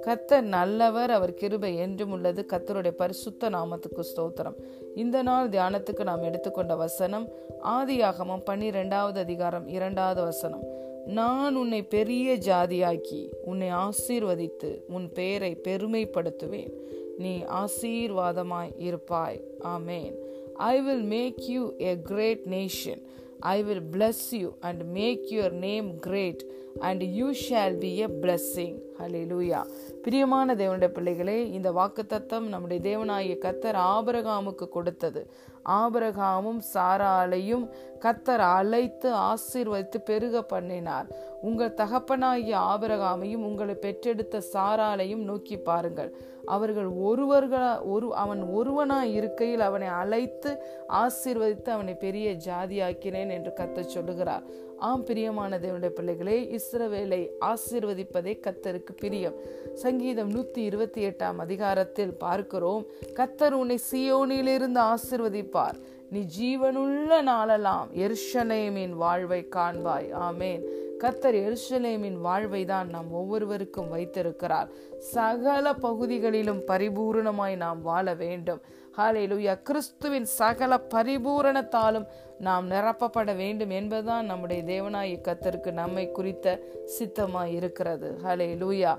கத்தர் நல்லவர் அவர் கிருபை என்றும் உள்ளது. கத்தருடைய பரிசுத்த நாமத்துக்கு ஸ்தோத்திரம். இந்த நாள் தியானத்துக்கு நாம் எடுத்துக்கொண்ட வசனம் ஆதியாகமம் பன்னிரெண்டாவது அதிகாரம் இரண்டாவது வசனம். நான் உன்னை பெரிய ஜாதியாக்கி உன்னை ஆசீர்வதித்து உன் பெயரை பெருமைப்படுத்துவேன். நீ ஆசீர்வாதமாய் இருப்பாய். ஆமேன். I will make you a great nation I will bless you and make your name great. And you shall be a blessing hallelujah பிரியமான தேவனுடைய பிள்ளைகளே இந்த வாக்குத்தத்தம் நம்முடைய தேவனாகிய கத்தர் ஆபரகாமுக்கு கொடுத்தது. ஆபரகாமும் சாராலையும் கத்தர் அழைத்து ஆசீர்வதித்து பெருக பண்ணினார். உங்கள் தகப்பனாகிய ஆபரகாமையும் உங்களை பெற்றெடுத்த சாராலையும் நோக்கி பாருங்கள். அவர்கள் ஒருவர்களா ஒரு அவன் ஒருவனாய் இருக்கையில் அவனை அழைத்து ஆசீர்வதித்து அவனை பெரிய ஜாதியாக்கினேன் என்று கத்த சொல்லுகிறார். ஆம் பிரியமான தேவனுடைய பிள்ளைகளே இஸ்ரவேலை ஆசீர்வதிப்பதே கத்தருக்கு பிரியம். சங்கீதம் நூத்தி இருபத்தி எட்டாம் அதிகாரத்தில் பார்க்கிறோம் கத்தர் உன்னை சியோனிலிருந்து ஆசிர்வதிப்பார். நீ ஜீவனுள்ள நாளெல்லாம் எருஷலேமின் வாழ்வை காண்பாய். ஆமேன். கத்தர் எருசலேமின் வாழ்வை தான் நாம் ஒவ்வொருவருக்கும் வைத்திருக்கிறார். சகல பகுதிகளிலும் பரிபூரணமாய் நாம் வாழ வேண்டும். ஹாலேலுயா கிறிஸ்துவின் சகல பரிபூரணத்தாலும் நாம் நிரப்பப்பட வேண்டும் என்பதுதான் நம்முடைய தேவனாய கத்தருக்கு நம்மை குறித்த சித்தமாய் இருக்கிறது. ஹலே லூயா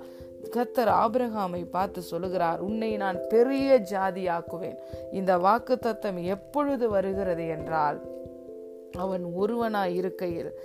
கத்தர் ஆபிரகாமை பார்த்து சொல்லுகிறார் உன்னை நான் பெரிய ஜாதியாக்குவேன். இந்த வாக்கு தத்தம் எப்பொழுது வருகிறது? என்றால் அவன் ஒருவனாய் இருக்கையில்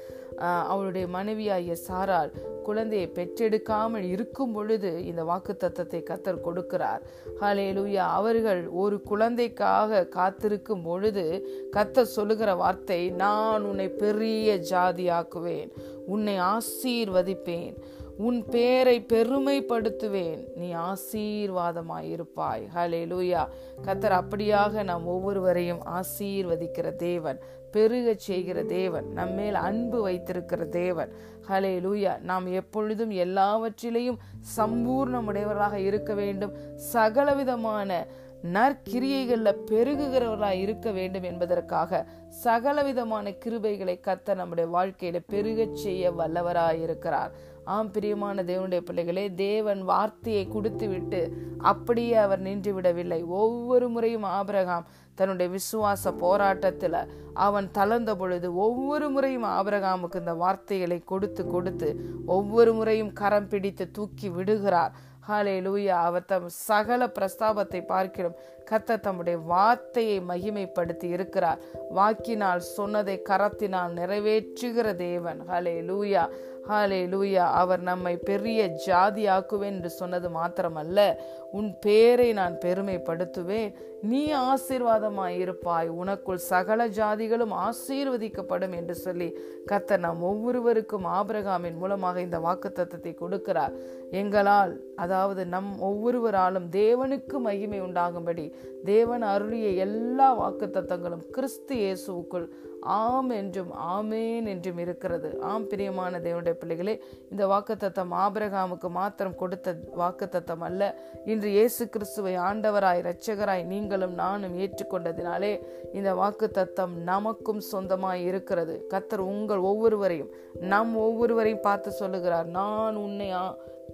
அவளுடைய மனைவியாகிய சாரால் குழந்தையை பெற்றெடுக்காமல் இருக்கும் பொழுது இந்த வாக்கு தத்தத்தை கத்தர் கொடுக்கிறார். ஹலே லூயா அவர்கள் ஒரு குழந்தைக்காக காத்திருக்கும் பொழுது கத்தர் சொல்லுகிற வார்த்தை நான் உன்னை பெரிய ஜாதியாக்குவேன் உன்னை ஆசீர்வதிப்பேன் உன் பேரை பெருமைப்படுத்துவேன். நீ ஆசீர்வாதமாயிருப்பாய். ஹலே லூயா கத்தர் அப்படியாக நாம் ஒவ்வொருவரையும் ஆசீர்வதிக்கிற தேவன் பெருக செய்கிற தேவன் நம்மேல் அன்பு வைத்திருக்கிற தேவன். ஹலே லூயா நாம் எப்பொழுதும் எல்லாவற்றிலையும் சம்பூர்ணமுடையவராக இருக்க வேண்டும். சகலவிதமான நற்கிரியைகளில் பெருகுகிறவர்களாய் இருக்க வேண்டும் என்பதற்காக சகலவிதமான கிருபைகளை கத்த நம்முடைய வாழ்க்கையில பெருகச் செய்ய வல்லவராய் இருக்கிறார். ஆம் பிரியமான தேவனுடைய பிள்ளைகளே தேவன் வார்த்தையை கொடுத்து விட்டு அப்படியே அவர் நின்று விடவில்லை. ஒவ்வொரு முறையும் ஆபிரகாம் தன்னுடைய விசுவாச போராட்டத்தில் அவன் தளர்ந்த பொழுது ஒவ்வொரு முறையும் ஆபிரகாமுக்கு இந்த வார்த்தைகளை கொடுத்து கொடுத்து ஒவ்வொரு முறையும் கரம் பிடித்து தூக்கி விடுகிறார். ஹாலே லூயா அவர் தம் சகல பிரஸ்தாபத்தை பார்க்கிறோம் கத்த தம்முடைய வார்த்தையை மகிமைப்படுத்தி இருக்கிறார். வாக்கினால் சொன்னதை கரத்தினால் நிறைவேற்றுகிற தேவன். ஹலே லூயா ஹாலே லூயா அவர் நம்மை பெரிய ஜாதி ஆக்குவேன் என்று சொன்னது மாத்திரமல்ல. உன் பேரை நான் பெருமைப்படுத்துவேன். நீ ஆசீர்வாதமாய் இருப்பாய். உனக்குள் சகல ஜாதிகளும் ஆசீர்வதிக்கப்படும் என்று சொல்லி கத்த நாம் ஒவ்வொருவருக்கும் ஆபிரகாமின் மூலமாக இந்த வாக்கு தத்துவத்தை கொடுக்கிறார். எங்களால் அதாவது நம் ஒவ்வொருவராலும் தேவனுக்கு மகிமை உண்டாகும்படி தேவன் அருளிய எல்லா வாக்கு தத்தங்களும் கிறிஸ்து இயேசுவுக்குள் ஆம் என்றும் ஆமேன் என்றும் இருக்கிறது. ஆம் பிரியமான தேவனுடைய பிள்ளைகளே இந்த வாக்குத்தத்தம் ஆபிரகாமுக்கு மாத்திரம் கொடுத்த வாக்குத்தத்தம் அல்ல. இன்று இயேசு கிறிஸ்துவை ஆண்டவராய் இரட்சகராய் நீங்களும் நானும் ஏற்றுக்கொண்டதினாலே இந்த வாக்குத்தத்தம் நமக்கும் சொந்தமாய் இருக்கிறது. கத்தர் உங்கள் ஒவ்வொருவரையும் நம் ஒவ்வொருவரையும் பார்த்து சொல்லுகிறார் நான் உன்னை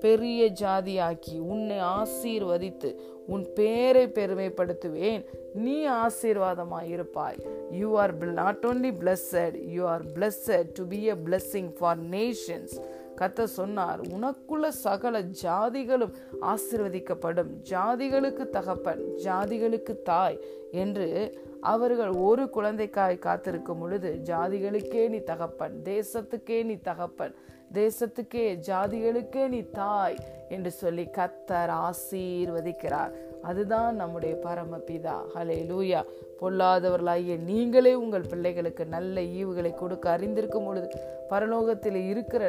பெரிய ஜாதியாக்கி உன்னை ஆசீர்வதித்து உன் பேரை பெருமைப்படுத்துவேன். நீ ஆசீர்வாதமாய் இருப்பாய் you are not only blessed you are blessed to be a blessing for nations கத்த சொன்னார் உனக்குள்ள சகல ஜாதிகளும் ஆசிர்வதிக்கப்படும். ஜாதிகளுக்கு தகப்பன் ஜாதிகளுக்கு தாய் என்று அவர்கள் ஒரு குழந்தைக்காய் காத்திருக்கும் பொழுது ஜாதிகளுக்கே நீ தகப்பன் தேசத்துக்கே நீ தகப்பன் தேசத்துக்கே ஜாதிகளுக்கே நீ தாய் என்று சொல்லி கத்தர் ஆசீர்வதிக்கிறார். அதுதான் நம்முடைய பரமபிதா. ஹலே லூயா பொல்லாதவர்களாகிய நீங்களே உங்கள் பிள்ளைகளுக்கு நல்ல ஈவுகளை கொடுக்க அறிந்திருக்கும் பொழுது பரலோகத்தில் இருக்கிற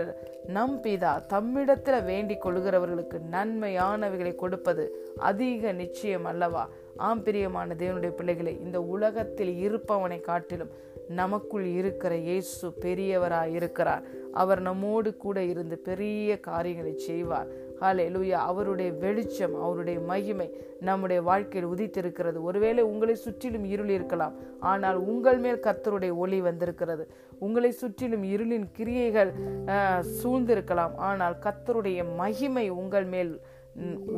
நம் பிதா தம்மிடத்தில் வேண்டிக் கொள்கிறவர்களுக்கு நன்மையானவைகளை கொடுப்பது அதிக நிச்சயம் அல்லவா? ஆம் பிரியமான தேவனுடைய பிள்ளைகளை இந்த உலகத்தில் இருப்பவனை காட்டிலும் நமக்குள் இருக்கிற இயேசு பெரியவராய் இருக்கிறார் அவர் நம்மோடு கூட இருந்து பெரிய காரியங்களை செய்வார். ஹாலே லூயா அவருடைய வெளிச்சம் அவருடைய மகிமை நம்முடைய வாழ்க்கையில் உதித்திருக்கிறது. ஒருவேளை உங்களை சுற்றிலும் இருள் இருக்கலாம். ஆனால் உங்கள் மேல் கத்தருடைய ஒளி வந்திருக்கிறது. உங்களை சுற்றிலும் இருளின் கிரியைகள் சூழ்ந்திருக்கலாம். ஆனால் கத்தருடைய மகிமை உங்கள் மேல்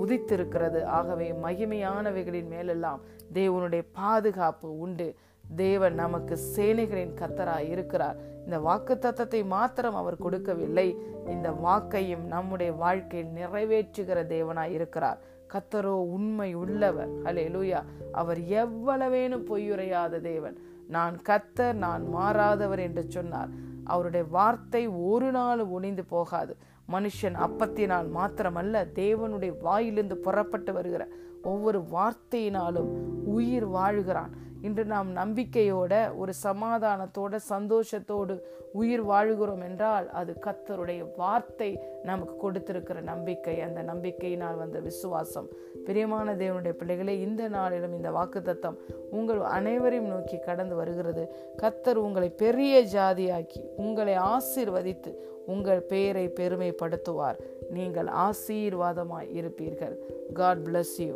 உதித்திருக்கிறது. ஆகவே மகிமையானவைகளின் மேலெல்லாம் தேவனுடைய பாதுகாப்பு உண்டு. தேவன் நமக்கு சேனைகளின் கத்தராய் இருக்கிறார். இந்த வாக்கு தத்தத்தை மாத்திரம் அவர் கொடுக்கவில்லை. இந்த வாக்கையும் நம்முடைய வாழ்க்கையில் நிறைவேற்றுகிற தேவனாய் இருக்கிறார். கத்தரோ உண்மை உள்ளவர். ஹலே லூயா அவர் எவ்வளவேனும் பொய்யுரையாத தேவன். நான் கத்தர் நான் மாறாதவர் என்று சொன்னார். அவருடைய வார்த்தை ஒரு நாள் ஒளிந்து போகாது. மனுஷன் அப்பத்தினால் மாத்திரமல்ல தேவனுடைய வாயிலிருந்து புறப்பட்டு வருகிற ஒவ்வொரு வார்த்தையினாலும் உயிர் வாழ்கிறான். இன்று நாம் நம்பிக்கையோட ஒரு சமாதானத்தோட சந்தோஷத்தோடு உயிர் வாழுகிறோம் என்றால் அது கத்தருடைய வார்த்தை நமக்கு கொடுத்திருக்கிற நம்பிக்கை. அந்த நம்பிக்கையினால் வந்த விசுவாசம். பிரியமான தேவனுடைய பிள்ளைகளே இந்த நாளிலும் இந்த வாக்குத்தத்தம் உங்கள் அனைவரையும் நோக்கி கடந்து வருகிறது. கத்தர் உங்களை பெரிய ஜாதியாக்கி உங்களை ஆசீர்வதித்து உங்கள் பெயரை பெருமைப்படுத்துவார். நீங்கள் ஆசீர்வாதமாய் இருப்பீர்கள். God bless you